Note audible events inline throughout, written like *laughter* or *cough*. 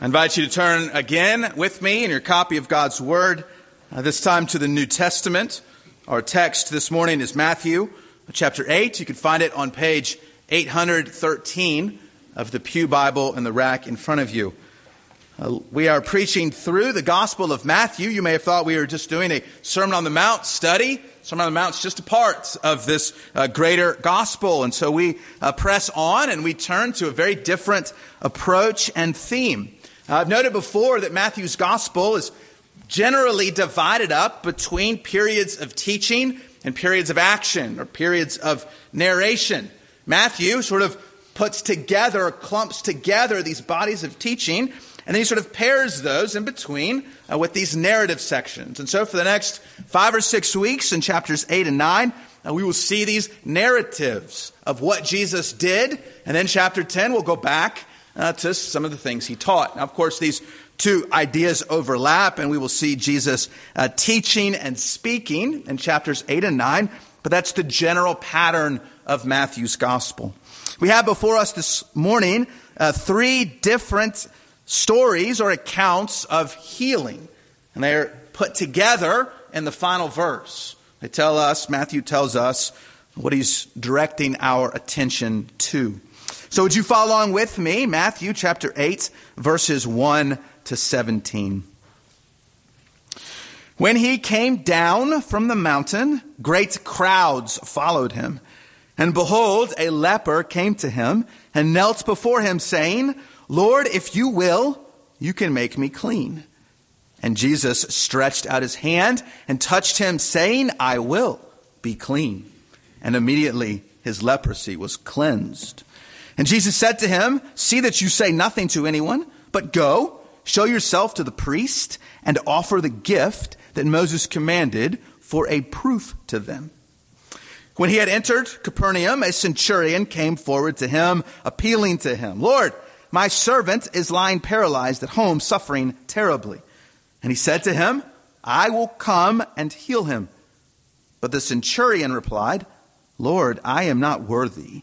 I invite you to turn again with me in your copy of God's Word, uh, this time to the New Testament. Our text this morning is Matthew chapter 8. You can find it on page 813 of the Pew Bible in the rack in front of you. Uh, we are preaching through the Gospel of Matthew. You may have thought we were just doing a Sermon on the Mount study. Sermon on the Mount is just a part of this uh, greater gospel. And so we uh, press on and we turn to a very different approach and theme. Uh, I've noted before that Matthew's gospel is generally divided up between periods of teaching and periods of action or periods of narration. Matthew sort of puts together, clumps together these bodies of teaching, and then he sort of pairs those in between uh, with these narrative sections. And so for the next five or six weeks in chapters 8 and 9, uh, we will see these narratives of what Jesus did. And then chapter 10, we'll go back uh, to some of the things he taught. Now, of course, these two ideas overlap, and we will see Jesus uh, teaching and speaking in chapters 8 and 9, but that's the general pattern of Matthew's gospel. We have before us this morning uh, three different stories or accounts of healing, and they are put together in the final verse. They tell us, Matthew tells us, what he's directing our attention to. So would you follow along with me? Matthew chapter 8, verses 1 to 17. When he came down from the mountain, great crowds followed him. And behold, a leper came to him and knelt before him, saying, Lord, if you will, you can make me clean. And Jesus stretched out his hand and touched him, saying, I will be clean. And immediately his leprosy was cleansed. And Jesus said to him, See that you say nothing to anyone, but go, show yourself to the priest, and offer the gift that Moses commanded for a proof to them. When he had entered Capernaum, a centurion came forward to him, appealing to him, Lord, my servant is lying paralyzed at home, suffering terribly. And he said to him, I will come and heal him. But the centurion replied, Lord, I am not worthy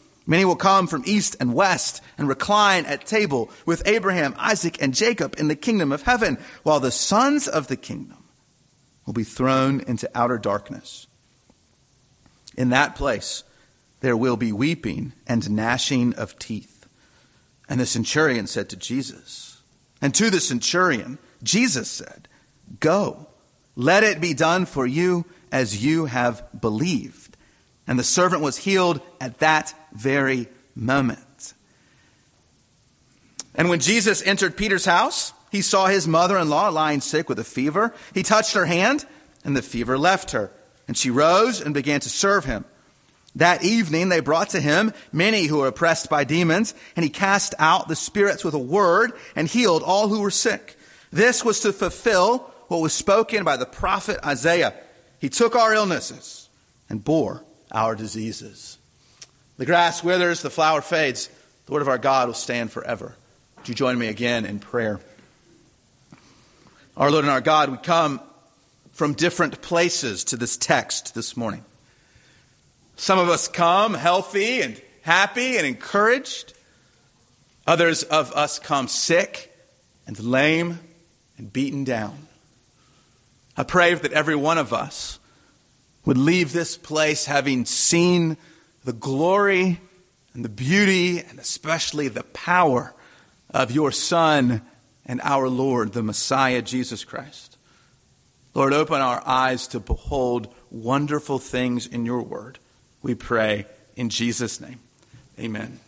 Many will come from east and west and recline at table with Abraham, Isaac, and Jacob in the kingdom of heaven, while the sons of the kingdom will be thrown into outer darkness. In that place, there will be weeping and gnashing of teeth. And the centurion said to Jesus, and to the centurion, Jesus said, Go, let it be done for you as you have believed. And the servant was healed at that very moment. And when Jesus entered Peter's house, he saw his mother in law lying sick with a fever. He touched her hand, and the fever left her. And she rose and began to serve him. That evening they brought to him many who were oppressed by demons, and he cast out the spirits with a word and healed all who were sick. This was to fulfill what was spoken by the prophet Isaiah. He took our illnesses and bore our diseases. The grass withers, the flower fades. The word of our God will stand forever. Would you join me again in prayer? Our Lord and our God, we come from different places to this text this morning. Some of us come healthy and happy and encouraged. Others of us come sick and lame and beaten down. I pray that every one of us would leave this place having seen the glory and the beauty and especially the power of your Son and our Lord, the Messiah, Jesus Christ. Lord, open our eyes to behold wonderful things in your word. We pray in Jesus' name. Amen.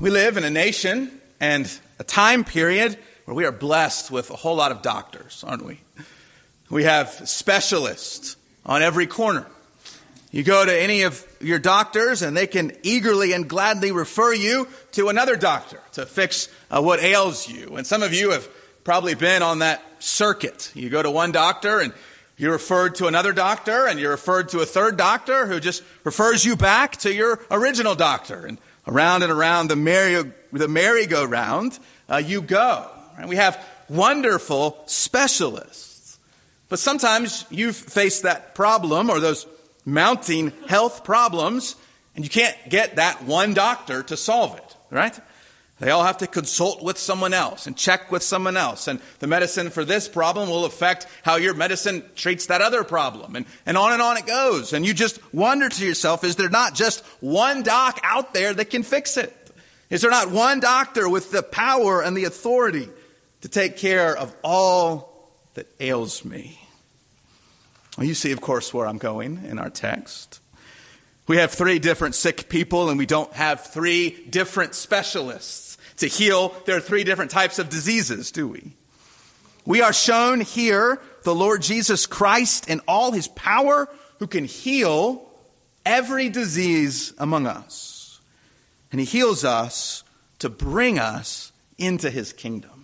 we live in a nation and a time period where we are blessed with a whole lot of doctors, aren't we? We have specialists on every corner. You go to any of your doctors and they can eagerly and gladly refer you to another doctor to fix uh, what ails you. And some of you have probably been on that circuit. You go to one doctor and you're referred to another doctor and you're referred to a third doctor who just refers you back to your original doctor. And around and around the, merry, the merry-go-round uh, you go. And we have wonderful specialists. But sometimes you've faced that problem or those mounting health problems, and you can't get that one doctor to solve it, right? They all have to consult with someone else and check with someone else. And the medicine for this problem will affect how your medicine treats that other problem. And, and on and on it goes. And you just wonder to yourself, is there not just one doc out there that can fix it? Is there not one doctor with the power and the authority to take care of all that ails me? Well, you see, of course, where I'm going in our text. We have three different sick people, and we don't have three different specialists to heal There are three different types of diseases, do we? We are shown here the Lord Jesus Christ in all his power, who can heal every disease among us. And he heals us to bring us into his kingdom.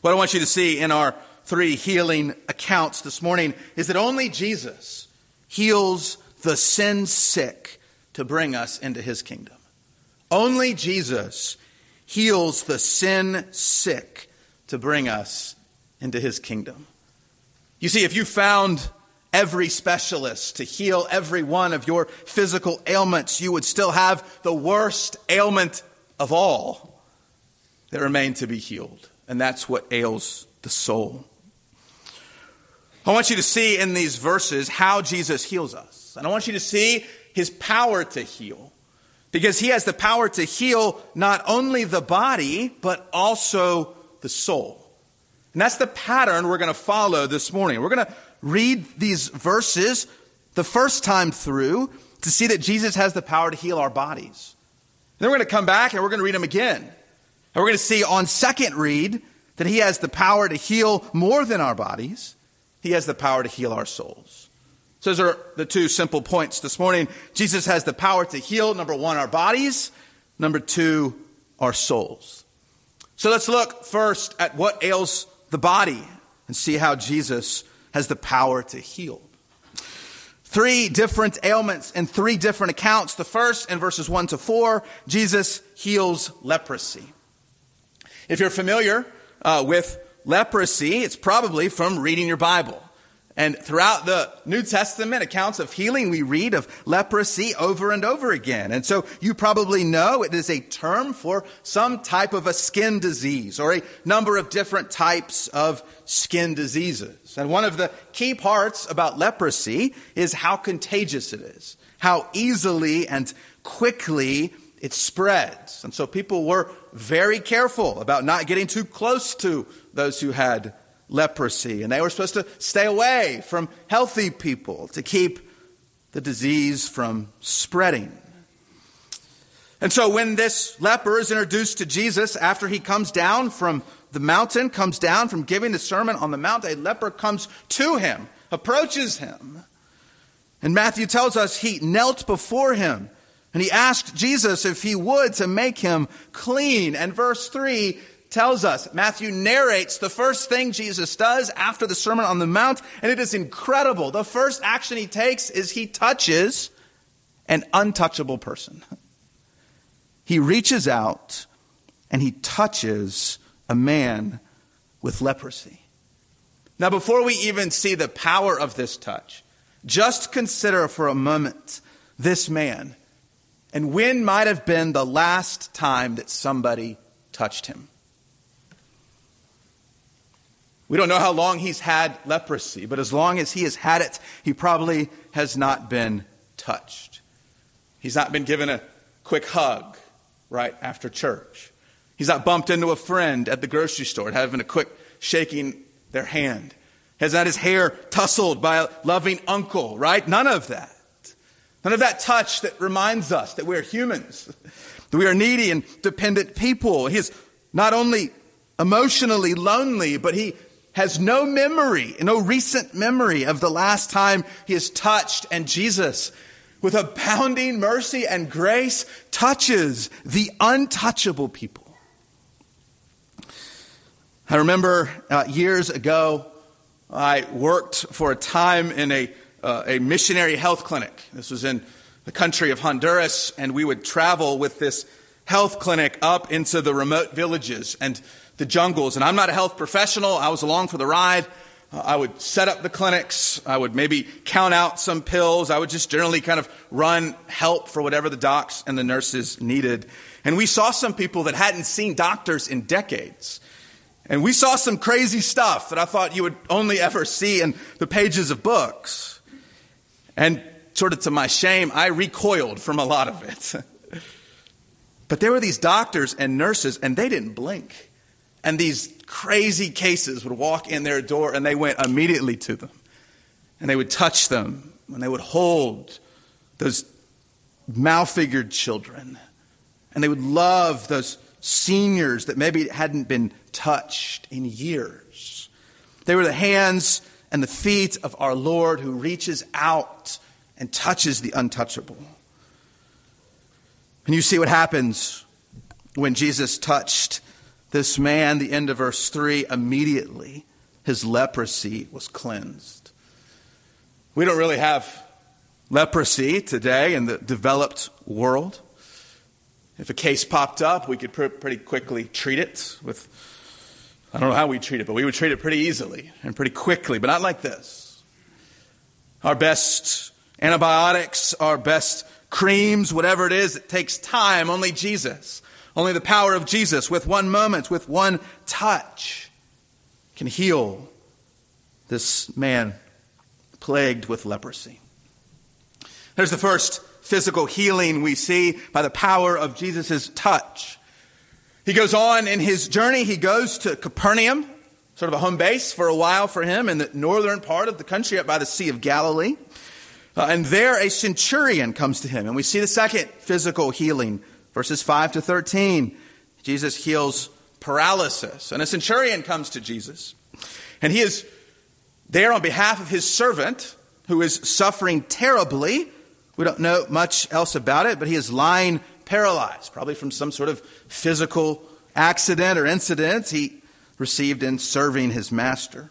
What I want you to see in our three healing accounts this morning is that only Jesus heals the sin sick to bring us into his kingdom. Only Jesus heals the sin sick to bring us into his kingdom. You see, if you found every specialist to heal every one of your physical ailments, you would still have the worst ailment of all that remained to be healed. And that's what ails the soul. I want you to see in these verses how Jesus heals us. And I want you to see his power to heal. Because he has the power to heal not only the body, but also the soul. And that's the pattern we're going to follow this morning. We're going to read these verses the first time through to see that Jesus has the power to heal our bodies. And then we're going to come back and we're going to read them again. And we're going to see on second read that he has the power to heal more than our bodies. He has the power to heal our souls. So those are the two simple points this morning. Jesus has the power to heal, number one, our bodies, number two, our souls. So let's look first at what ails the body and see how Jesus has the power to heal. Three different ailments in three different accounts. The first, in verses 1 to 4, Jesus heals leprosy. If you're familiar uh, with leprosy, it's probably from reading your Bible. And throughout the New Testament accounts of healing, we read of leprosy over and over again. And so you probably know it is a term for some type of a skin disease or a number of different types of skin diseases. And one of the key parts about leprosy is how contagious it is, how easily and quickly it spreads. And so people were very careful about not getting too close to those who had leprosy. And they were supposed to stay away from healthy people to keep the disease from spreading. And so when this leper is introduced to Jesus after he comes down from the mountain, comes down from giving the sermon on the mount, a leper comes to him, approaches him. And Matthew tells us he knelt before him and he asked Jesus if he would to make him clean. And verse 3 tells us, Matthew narrates the first thing Jesus does after the Sermon on the Mount, and it is incredible. The first action he takes is he touches an untouchable person. He reaches out and he touches a man with leprosy. Now, before we even see the power of this touch, just consider for a moment this man and when might have been the last time that somebody touched him. We don't know how long he's had leprosy, but as long as he has had it, he probably has not been touched. He's not been given a quick hug right after church. He's not bumped into a friend at the grocery store having a quick shaking their hand. Has not his hair tussled by a loving uncle, right? None of that. None of that touch that reminds us that we're humans, that *laughs* we are needy and dependent people. He is not only emotionally lonely, but he has no memory, no recent memory of the last time he is touched. And Jesus, with abounding mercy and grace, touches the untouchable people. I remember uh, years ago, I worked for a time in a, uh, a missionary health clinic. This was in the country of Honduras, and we would travel with this health clinic up into the remote villages. And the jungles. And I'm not a health professional. I was along for the ride. Uh, I would set up the clinics. I would maybe count out some pills. I would just generally kind of run help for whatever the docs and the nurses needed. And we saw some people that hadn't seen doctors in decades. And we saw some crazy stuff that I thought you would only ever see in the pages of books. And sort of to my shame, I recoiled from a lot of it. *laughs* but there were these doctors and nurses, and they didn't blink. And these crazy cases would walk in their door and they went immediately to them. And they would touch them and they would hold those malfigured children. And they would love those seniors that maybe hadn't been touched in years. They were the hands and the feet of our Lord who reaches out and touches the untouchable. And you see what happens when Jesus touched this man, the end of verse 3, immediately his leprosy was cleansed. We don't really have leprosy today in the developed world. If a case popped up, we could pretty quickly treat it with, I don't know how we treat it, but we would treat it pretty easily and pretty quickly, but not like this. Our best antibiotics, our best creams, whatever it is, it takes time. Only Jesus only the power of Jesus, with one moment, with one touch, can heal this man plagued with leprosy. There's the first physical healing we see by the power of Jesus' touch. He goes on in his journey, he goes to Capernaum, sort of a home base for a while for him in the northern part of the country up by the Sea of Galilee. Uh, and there a centurion comes to him, and we see the second physical healing Verses 5 to 13, Jesus heals paralysis. And a centurion comes to Jesus. And he is there on behalf of his servant who is suffering terribly. We don't know much else about it, but he is lying paralyzed, probably from some sort of physical accident or incident he received in serving his master.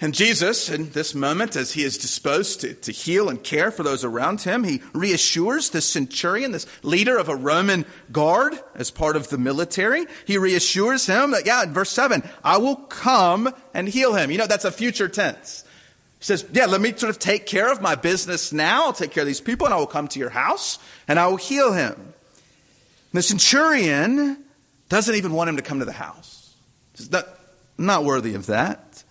And Jesus, in this moment, as he is disposed to, to heal and care for those around him, he reassures this centurion, this leader of a Roman guard as part of the military. He reassures him that, yeah, in verse 7, I will come and heal him. You know, that's a future tense. He says, yeah, let me sort of take care of my business now. I'll take care of these people and I will come to your house and I will heal him. And the centurion doesn't even want him to come to the house. He's not, not worthy of that.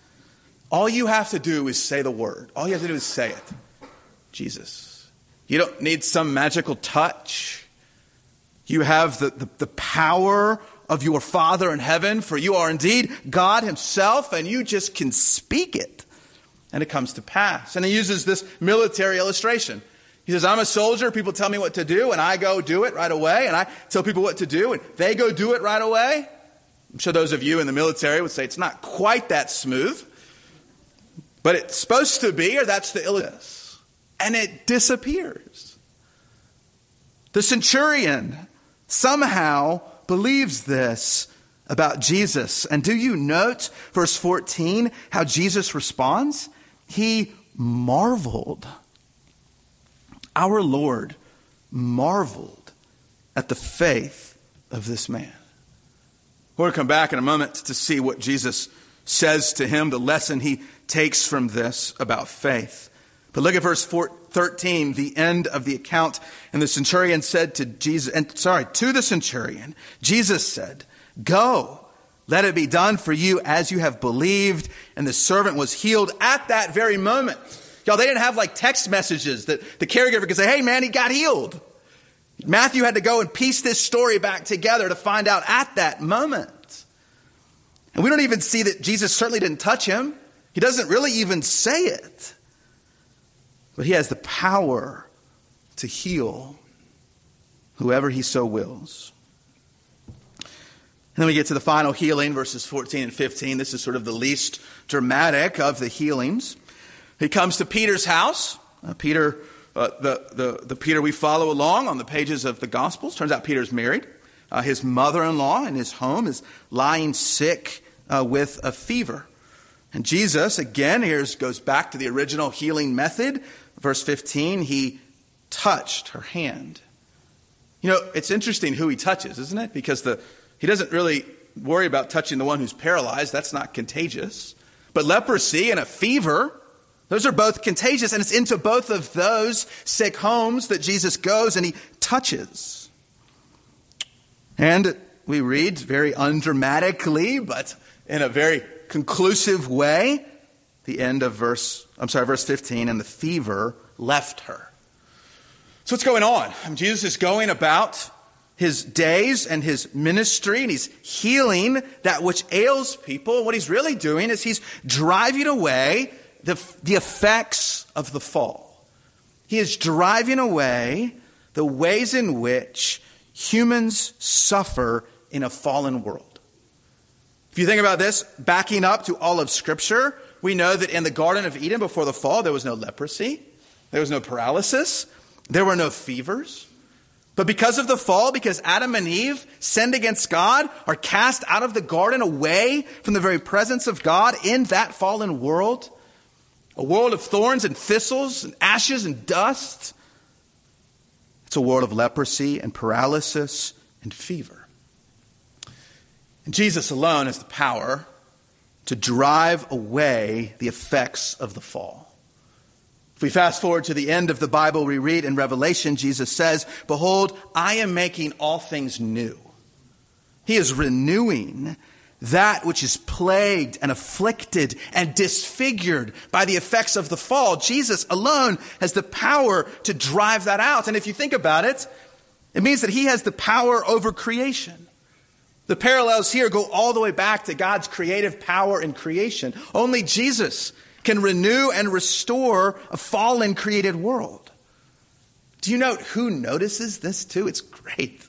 All you have to do is say the word. All you have to do is say it. Jesus. You don't need some magical touch. You have the, the, the, power of your Father in heaven, for you are indeed God Himself, and you just can speak it. And it comes to pass. And he uses this military illustration. He says, I'm a soldier, people tell me what to do, and I go do it right away, and I tell people what to do, and they go do it right away. I'm sure those of you in the military would say it's not quite that smooth. But it's supposed to be, or that's the illness. And it disappears. The centurion somehow believes this about Jesus. And do you note, verse 14, how Jesus responds? He marveled. Our Lord marveled at the faith of this man. We're going to come back in a moment to see what Jesus says to him, the lesson he takes from this about faith. But look at verse 13, the end of the account. And the centurion said to Jesus, and sorry, to the centurion, Jesus said, Go, let it be done for you as you have believed. And the servant was healed at that very moment. Y'all, they didn't have like text messages that the caregiver could say, Hey man, he got healed. Matthew had to go and piece this story back together to find out at that moment. And we don't even see that Jesus certainly didn't touch him. He doesn't really even say it. But he has the power to heal whoever he so wills. And then we get to the final healing, verses 14 and 15. This is sort of the least dramatic of the healings. He comes to Peter's house. Uh, Peter, uh, the, the, the Peter we follow along on the pages of the Gospels. Turns out Peter's married. Uh, his mother in law in his home is lying sick uh, with a fever. And Jesus, again, here goes back to the original healing method. Verse 15, he touched her hand. You know, it's interesting who he touches, isn't it? Because the, he doesn't really worry about touching the one who's paralyzed. That's not contagious. But leprosy and a fever, those are both contagious. And it's into both of those sick homes that Jesus goes and he touches. And we read very undramatically, but in a very conclusive way, the end of verse, I'm sorry, verse 15, and the fever left her. So what's going on? Jesus is going about his days and his ministry, and he's healing that which ails people. What he's really doing is he's driving away the, the effects of the fall. He is driving away the ways in which humans suffer in a fallen world. If you think about this, backing up to all of Scripture, we know that in the Garden of Eden before the fall, there was no leprosy, there was no paralysis, there were no fevers. But because of the fall, because Adam and Eve sinned against God, are cast out of the garden away from the very presence of God in that fallen world, a world of thorns and thistles and ashes and dust. It's a world of leprosy and paralysis and fever. And Jesus alone has the power to drive away the effects of the fall. We fast forward to the end of the Bible, we read in Revelation, Jesus says, Behold, I am making all things new. He is renewing that which is plagued and afflicted and disfigured by the effects of the fall. Jesus alone has the power to drive that out. And if you think about it, it means that he has the power over creation. The parallels here go all the way back to God's creative power in creation. Only Jesus can renew and restore a fallen created world. Do you note who notices this too? It's great.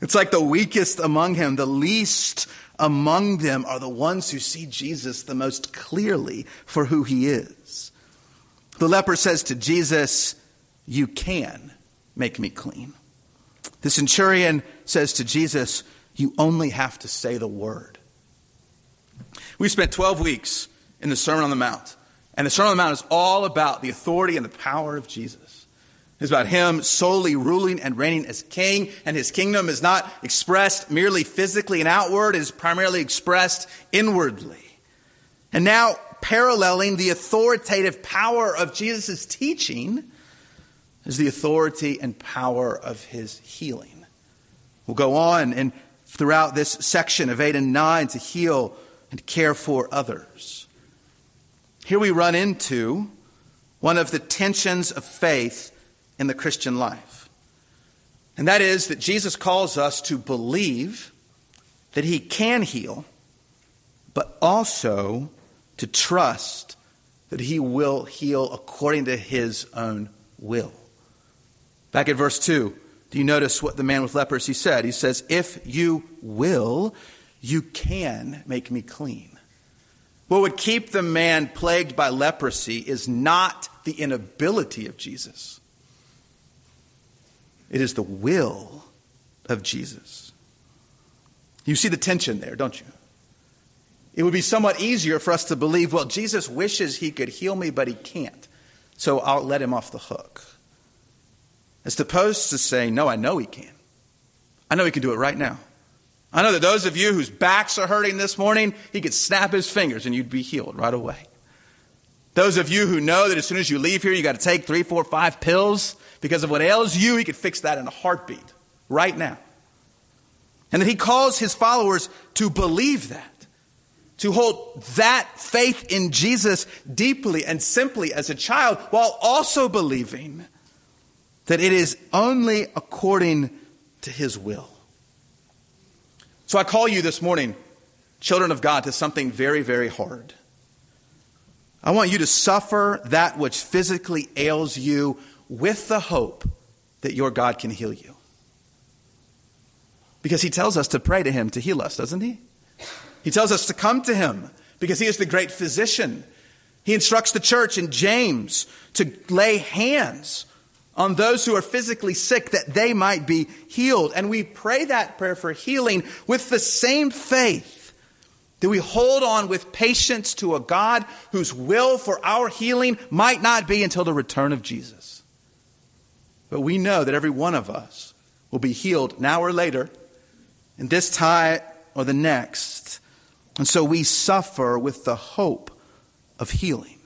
It's like the weakest among him, the least among them are the ones who see Jesus the most clearly for who he is. The leper says to Jesus, You can make me clean. The centurion says to Jesus, You only have to say the word. We spent 12 weeks in the Sermon on the Mount. And the Sermon on the Mount is all about the authority and the power of Jesus. It's about him solely ruling and reigning as king, and his kingdom is not expressed merely physically and outward, it is primarily expressed inwardly. And now, paralleling the authoritative power of Jesus' teaching is the authority and power of his healing. We'll go on and throughout this section of 8 and 9 to heal and care for others. Here we run into one of the tensions of faith in the Christian life. And that is that Jesus calls us to believe that he can heal, but also to trust that he will heal according to his own will. Back at verse 2, do you notice what the man with leprosy said? He says, If you will, you can make me clean. What would keep the man plagued by leprosy is not the inability of Jesus, it is the will of Jesus. You see the tension there, don't you? It would be somewhat easier for us to believe, well, Jesus wishes he could heal me, but he can't. So I'll let him off the hook. As opposed to saying, no, I know he can. I know he can do it right now. I know that those of you whose backs are hurting this morning, he could snap his fingers and you'd be healed right away. Those of you who know that as soon as you leave here, you got to take three, four, five pills because of what ails you, he could fix that in a heartbeat right now. And that he calls his followers to believe that, to hold that faith in Jesus deeply and simply as a child, while also believing that it is only according to his will. So I call you this morning, children of God, to something very, very hard. I want you to suffer that which physically ails you with the hope that your God can heal you. Because he tells us to pray to him to heal us, doesn't he? He tells us to come to him because he is the great physician. He instructs the church in James to lay hands on those who are physically sick that they might be healed. And we pray that prayer for healing with the same faith that we hold on with patience to a God whose will for our healing might not be until the return of Jesus. But we know that every one of us will be healed now or later, in this time or the next. And so we suffer with the hope of healing.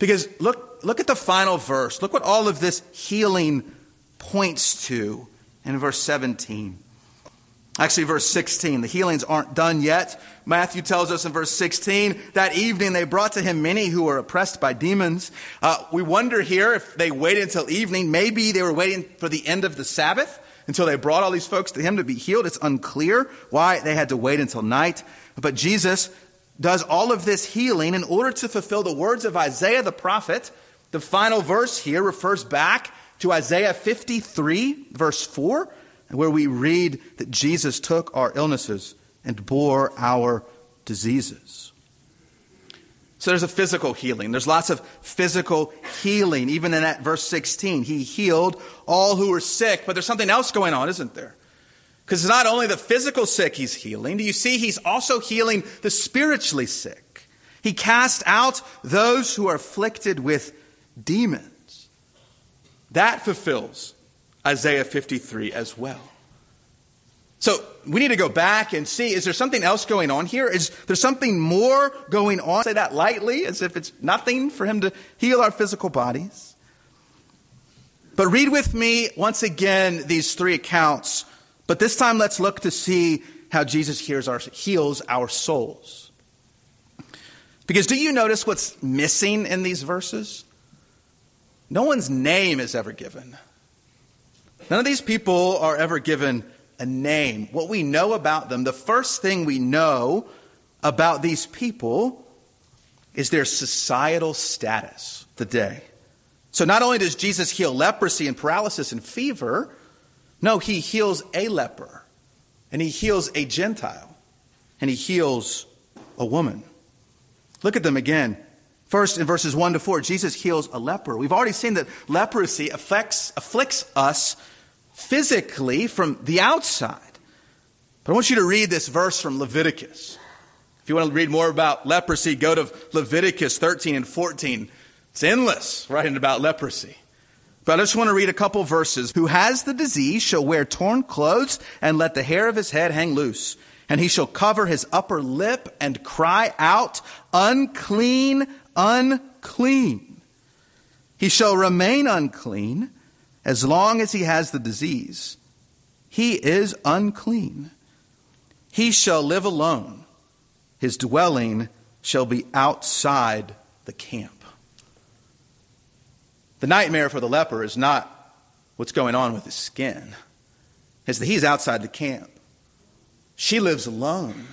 Because look, look at the final verse. Look what all of this healing points to in verse 17. Actually, verse 16. The healings aren't done yet. Matthew tells us in verse 16 that evening they brought to him many who were oppressed by demons. Uh, we wonder here if they waited until evening. Maybe they were waiting for the end of the Sabbath until they brought all these folks to him to be healed. It's unclear why they had to wait until night. But Jesus does all of this healing in order to fulfill the words of Isaiah the prophet. The final verse here refers back to Isaiah 53, verse 4, where we read that Jesus took our illnesses and bore our diseases. So there's a physical healing. There's lots of physical healing, even in that verse 16. He healed all who were sick, but there's something else going on, isn't there? Because it's not only the physical sick he's healing, do you see he's also healing the spiritually sick? He cast out those who are afflicted with demons. That fulfills Isaiah 53 as well. So we need to go back and see is there something else going on here? Is there something more going on? Say that lightly, as if it's nothing for him to heal our physical bodies. But read with me once again these three accounts but this time, let's look to see how Jesus our, heals our souls. Because do you notice what's missing in these verses? No one's name is ever given. None of these people are ever given a name. What we know about them, the first thing we know about these people is their societal status today. So not only does Jesus heal leprosy and paralysis and fever, no, he heals a leper, and he heals a Gentile, and he heals a woman. Look at them again. First, in verses 1 to 4, Jesus heals a leper. We've already seen that leprosy affects, afflicts us physically from the outside. But I want you to read this verse from Leviticus. If you want to read more about leprosy, go to Leviticus 13 and 14. It's endless writing about leprosy. But I just want to read a couple verses. Who has the disease shall wear torn clothes and let the hair of his head hang loose. And he shall cover his upper lip and cry out, unclean, unclean. He shall remain unclean as long as he has the disease. He is unclean. He shall live alone. His dwelling shall be outside the camp. The nightmare for the leper is not what's going on with his skin, it's that he's outside the camp. She lives alone.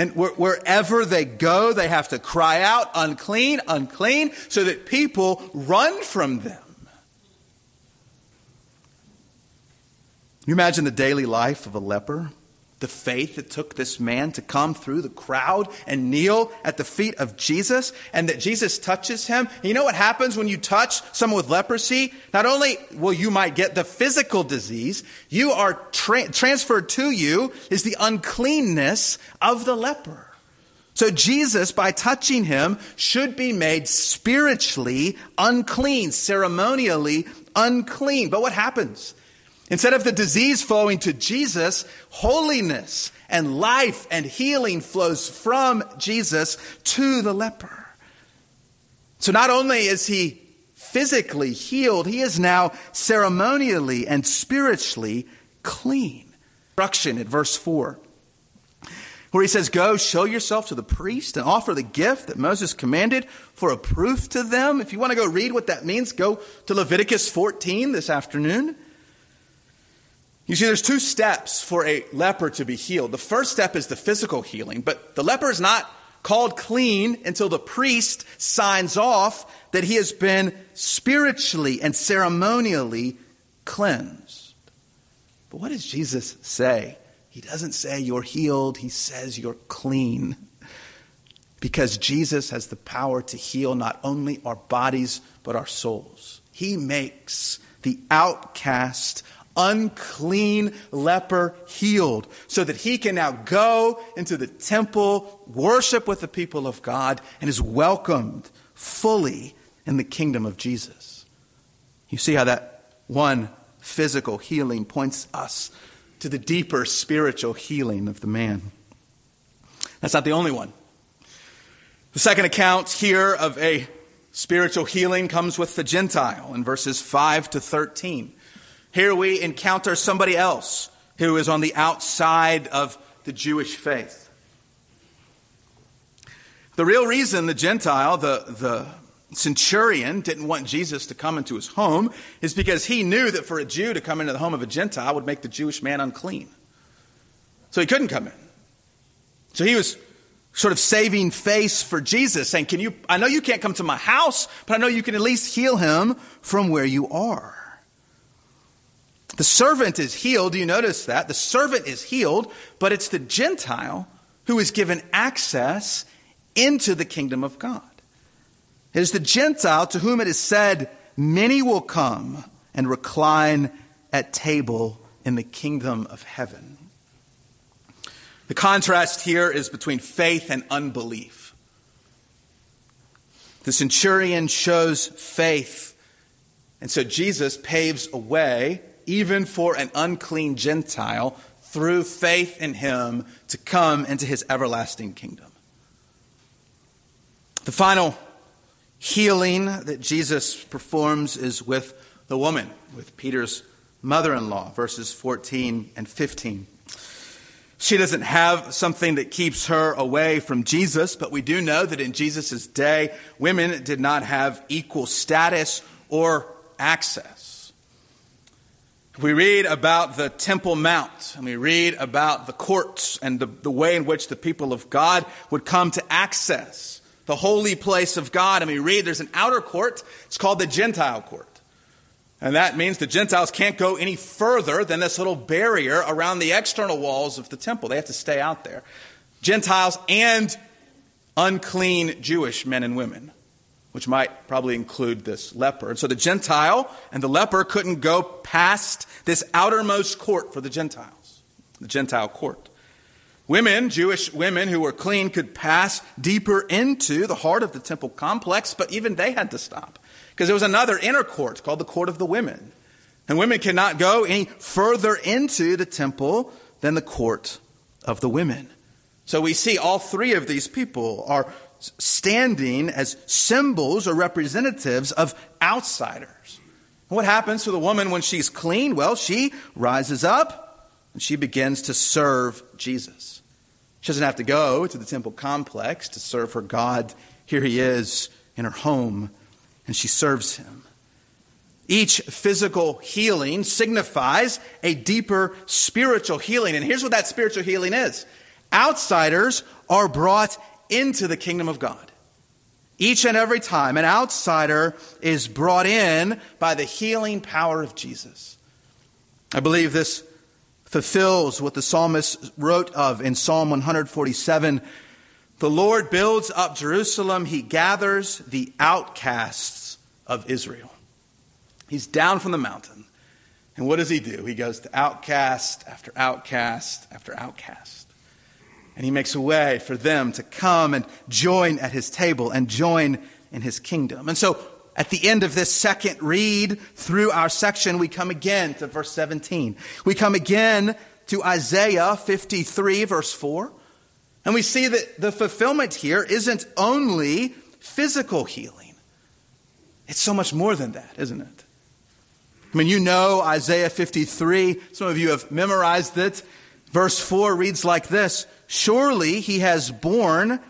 And wherever they go, they have to cry out, unclean, unclean, so that people run from them. You imagine the daily life of a leper? The faith that took this man to come through the crowd and kneel at the feet of Jesus and that Jesus touches him. And you know what happens when you touch someone with leprosy? Not only will you might get the physical disease, you are tra- transferred to you is the uncleanness of the leper. So Jesus, by touching him, should be made spiritually unclean, ceremonially unclean. But what happens? Instead of the disease flowing to Jesus, holiness and life and healing flows from Jesus to the leper. So not only is he physically healed, he is now ceremonially and spiritually clean. Instruction at verse 4, where he says, Go show yourself to the priest and offer the gift that Moses commanded for a proof to them. If you want to go read what that means, go to Leviticus 14 this afternoon. You see, there's two steps for a leper to be healed. The first step is the physical healing, but the leper is not called clean until the priest signs off that he has been spiritually and ceremonially cleansed. But what does Jesus say? He doesn't say you're healed, he says you're clean. Because Jesus has the power to heal not only our bodies, but our souls. He makes the outcast, unclean leper healed so that he can now go into the temple, worship with the people of God, and is welcomed fully in the kingdom of Jesus. You see how that one physical healing points us to the deeper spiritual healing of the man. That's not the only one. The second account here of a spiritual healing comes with the Gentile in verses 5 to 13. Here we encounter somebody else who is on the outside of the Jewish faith. The real reason the Gentile, the, the centurion didn't want Jesus to come into his home is because he knew that for a Jew to come into the home of a Gentile would make the Jewish man unclean. So he couldn't come in. So he was sort of saving face for Jesus, saying, Can you, I know you can't come to my house, but I know you can at least heal him from where you are. The servant is healed. Do you notice that? The servant is healed, but it's the Gentile who is given access into the kingdom of God. It is the Gentile to whom it is said, Many will come and recline at table in the kingdom of heaven. The contrast here is between faith and unbelief. The centurion shows faith, and so Jesus paves a way, even for an unclean Gentile, through faith in him to come into his everlasting kingdom. The final healing that Jesus performs is with the woman, with Peter's mother in law, verses 14 and 15. She doesn't have something that keeps her away from Jesus, but we do know that in Jesus' day, women did not have equal status or access. We read about the Temple Mount, and we read about the courts and the, the way in which the people of God would come to access the holy place of God. And we read there's an outer court. It's called the Gentile court. And that means the Gentiles can't go any further than this little barrier around the external walls of the temple. They have to stay out there. Gentiles and unclean Jewish men and women, which might probably include this leper. And so the Gentile and the leper couldn't go past this outermost court for the Gentiles, the Gentile court. Women, Jewish women who were clean, could pass deeper into the heart of the temple complex, but even they had to stop because there was another inner court called the court of the women. And women cannot go any further into the temple than the court of the women. So we see all three of these people are standing as symbols or representatives of outsiders. What happens to the woman when she's clean? Well, she rises up and she begins to serve Jesus. She doesn't have to go to the temple complex to serve her God. Here he is in her home, and she serves him. Each physical healing signifies a deeper spiritual healing. And here's what that spiritual healing is outsiders are brought into the kingdom of God. Each and every time, an outsider is brought in by the healing power of Jesus. I believe this fulfills what the psalmist wrote of in Psalm 147. The Lord builds up Jerusalem, he gathers the outcasts of Israel. He's down from the mountain. And what does he do? He goes to outcast after outcast after outcast. And he makes a way for them to come and join at his table and join in his kingdom. And so at the end of this second read through our section, we come again to verse 17. We come again to Isaiah 53, verse 4. And we see that the fulfillment here isn't only physical healing, it's so much more than that, isn't it? I mean, you know Isaiah 53. Some of you have memorized it. Verse 4 reads like this Surely he has borne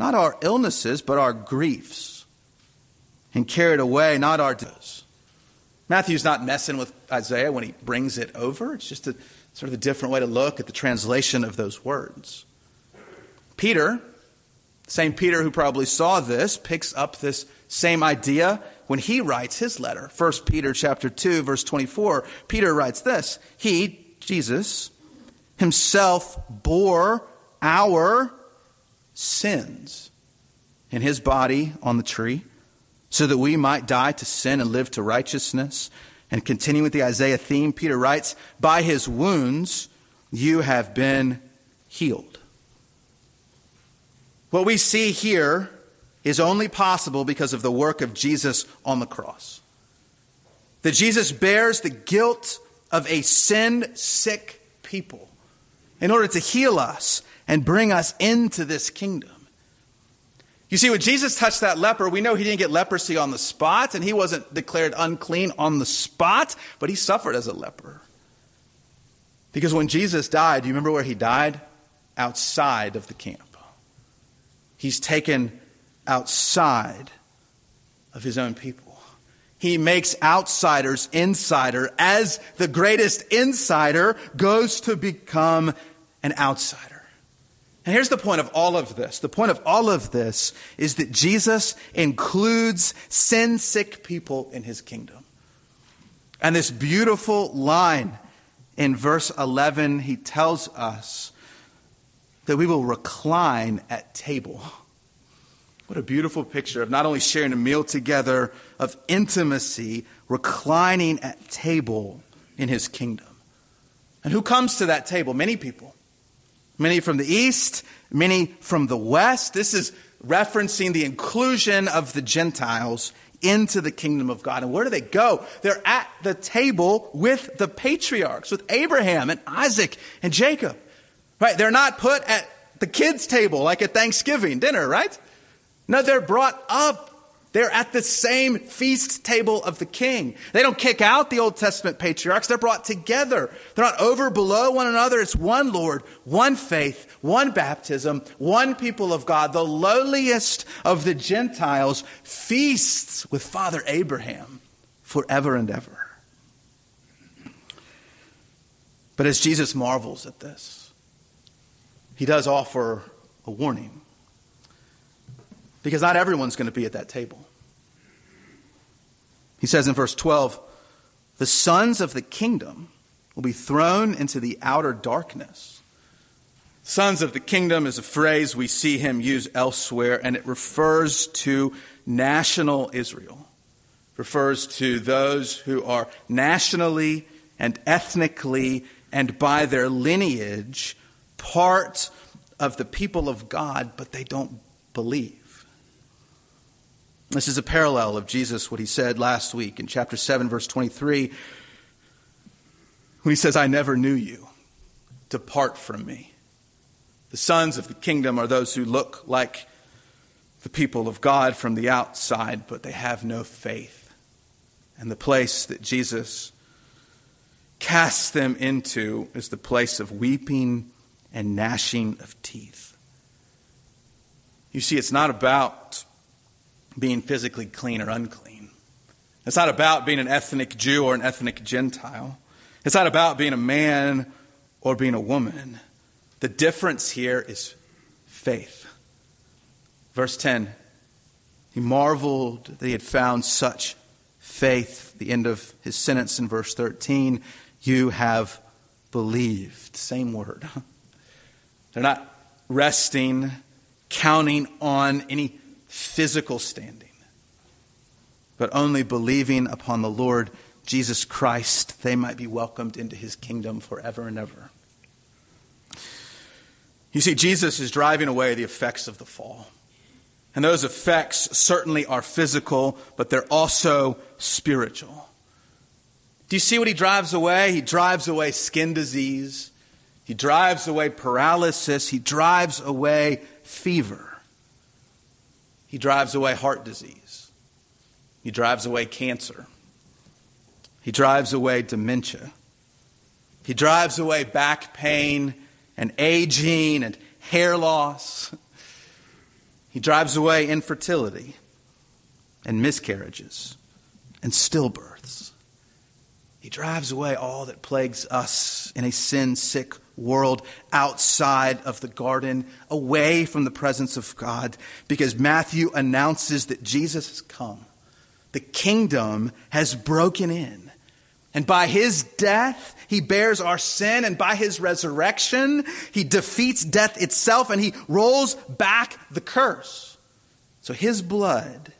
not our illnesses, but our griefs and carried away, not our does. Matthew's not messing with Isaiah when he brings it over. It's just a sort of a different way to look at the translation of those words. Peter, same Peter who probably saw this, picks up this same idea when he writes his letter. 1 Peter chapter 2 verse 24. Peter writes this, he Jesus, himself bore our sins in his body on the tree so that we might die to sin and live to righteousness. And continuing with the Isaiah theme, Peter writes, By his wounds you have been healed. What we see here is only possible because of the work of Jesus on the cross. That Jesus bears the guilt of a sin sick people in order to heal us and bring us into this kingdom. You see, when Jesus touched that leper, we know he didn't get leprosy on the spot, and he wasn't declared unclean on the spot, but he suffered as a leper. Because when Jesus died, do you remember where he died? Outside of the camp. He's taken outside of his own people. He makes outsiders insider as the greatest insider goes to become an outsider. And here's the point of all of this. The point of all of this is that Jesus includes sin sick people in his kingdom. And this beautiful line in verse 11, he tells us that we will recline at table. What a beautiful picture of not only sharing a meal together, of intimacy, reclining at table in his kingdom. And who comes to that table? Many people many from the east, many from the west. This is referencing the inclusion of the Gentiles into the kingdom of God. And where do they go? They're at the table with the patriarchs, with Abraham and Isaac and Jacob. Right? They're not put at the kids' table like at Thanksgiving dinner, right? No, they're brought up they're at the same feast table of the king. They don't kick out the Old Testament patriarchs. They're brought together. They're not over below one another. It's one Lord, one faith, one baptism, one people of God. The lowliest of the Gentiles feasts with Father Abraham forever and ever. But as Jesus marvels at this, he does offer a warning. Because not everyone's going to be at that table. He says in verse 12, the sons of the kingdom will be thrown into the outer darkness. Sons of the kingdom is a phrase we see him use elsewhere, and it refers to national Israel. It refers to those who are nationally and ethnically and by their lineage part of the people of God, but they don't believe. This is a parallel of Jesus, what he said last week in chapter 7, verse 23, when he says, I never knew you. Depart from me. The sons of the kingdom are those who look like the people of God from the outside, but they have no faith. And the place that Jesus casts them into is the place of weeping and gnashing of teeth. You see, it's not about being physically clean or unclean. It's not about being an ethnic Jew or an ethnic Gentile. It's not about being a man or being a woman. The difference here is faith. Verse 10 He marveled that he had found such faith. The end of his sentence in verse 13 You have believed. Same word. *laughs* They're not resting, counting on any physical standing, but only believing upon the Lord Jesus Christ, they might be welcomed into his kingdom forever and ever. You see, Jesus is driving away the effects of the fall. And those effects certainly are physical, but they're also spiritual. Do you see what he drives away? He drives away skin disease. He drives away paralysis. He drives away fever. He drives away heart disease. He drives away cancer. He drives away dementia. He drives away back pain and aging and hair loss. He drives away infertility and miscarriages and stillbirths. He drives away all that plagues us in a sin sick world outside of the garden, away from the presence of God, because Matthew announces that Jesus has come. The kingdom has broken in. And by his death, he bears our sin. And by his resurrection, he defeats death itself and he rolls back the curse. So his blood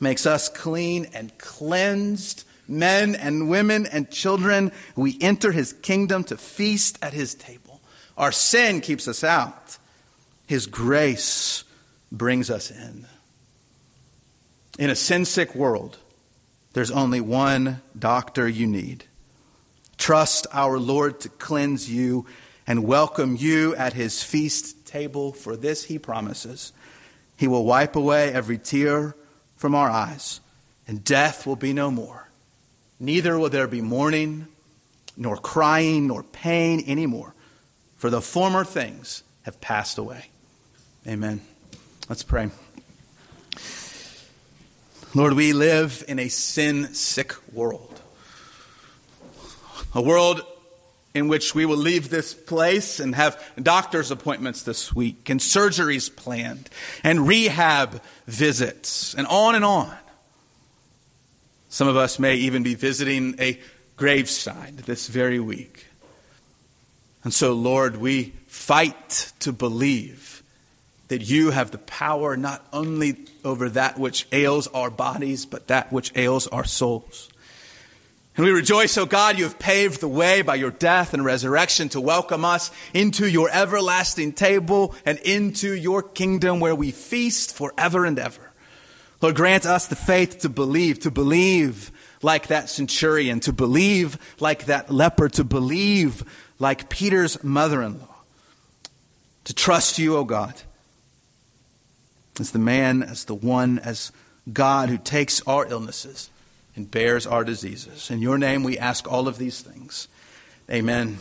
makes us clean and cleansed men and women and children. We enter his kingdom to feast at his table. Our sin keeps us out. His grace brings us in. In a sin sick world, there's only one doctor you need. Trust our Lord to cleanse you and welcome you at his feast table, for this he promises. He will wipe away every tear from our eyes, and death will be no more. Neither will there be mourning, nor crying, nor pain anymore, for the former things have passed away. Amen. Let's pray. Lord, we live in a sin sick world. A world in which we will leave this place and have doctor's appointments this week and surgeries planned and rehab visits and on and on. Some of us may even be visiting a graveside this very week. And so, Lord, we fight to believe that you have the power not only over that which ails our bodies, but that which ails our souls. And we rejoice, O oh God, you have paved the way by your death and resurrection to welcome us into your everlasting table and into your kingdom where we feast forever and ever. Lord, grant us the faith to believe, to believe like that centurion, to believe like that leper, to believe like Peter's mother in law, to trust you, O oh God as the man, as the one, as God who takes our illnesses and bears our diseases. In your name we ask all of these things. Amen.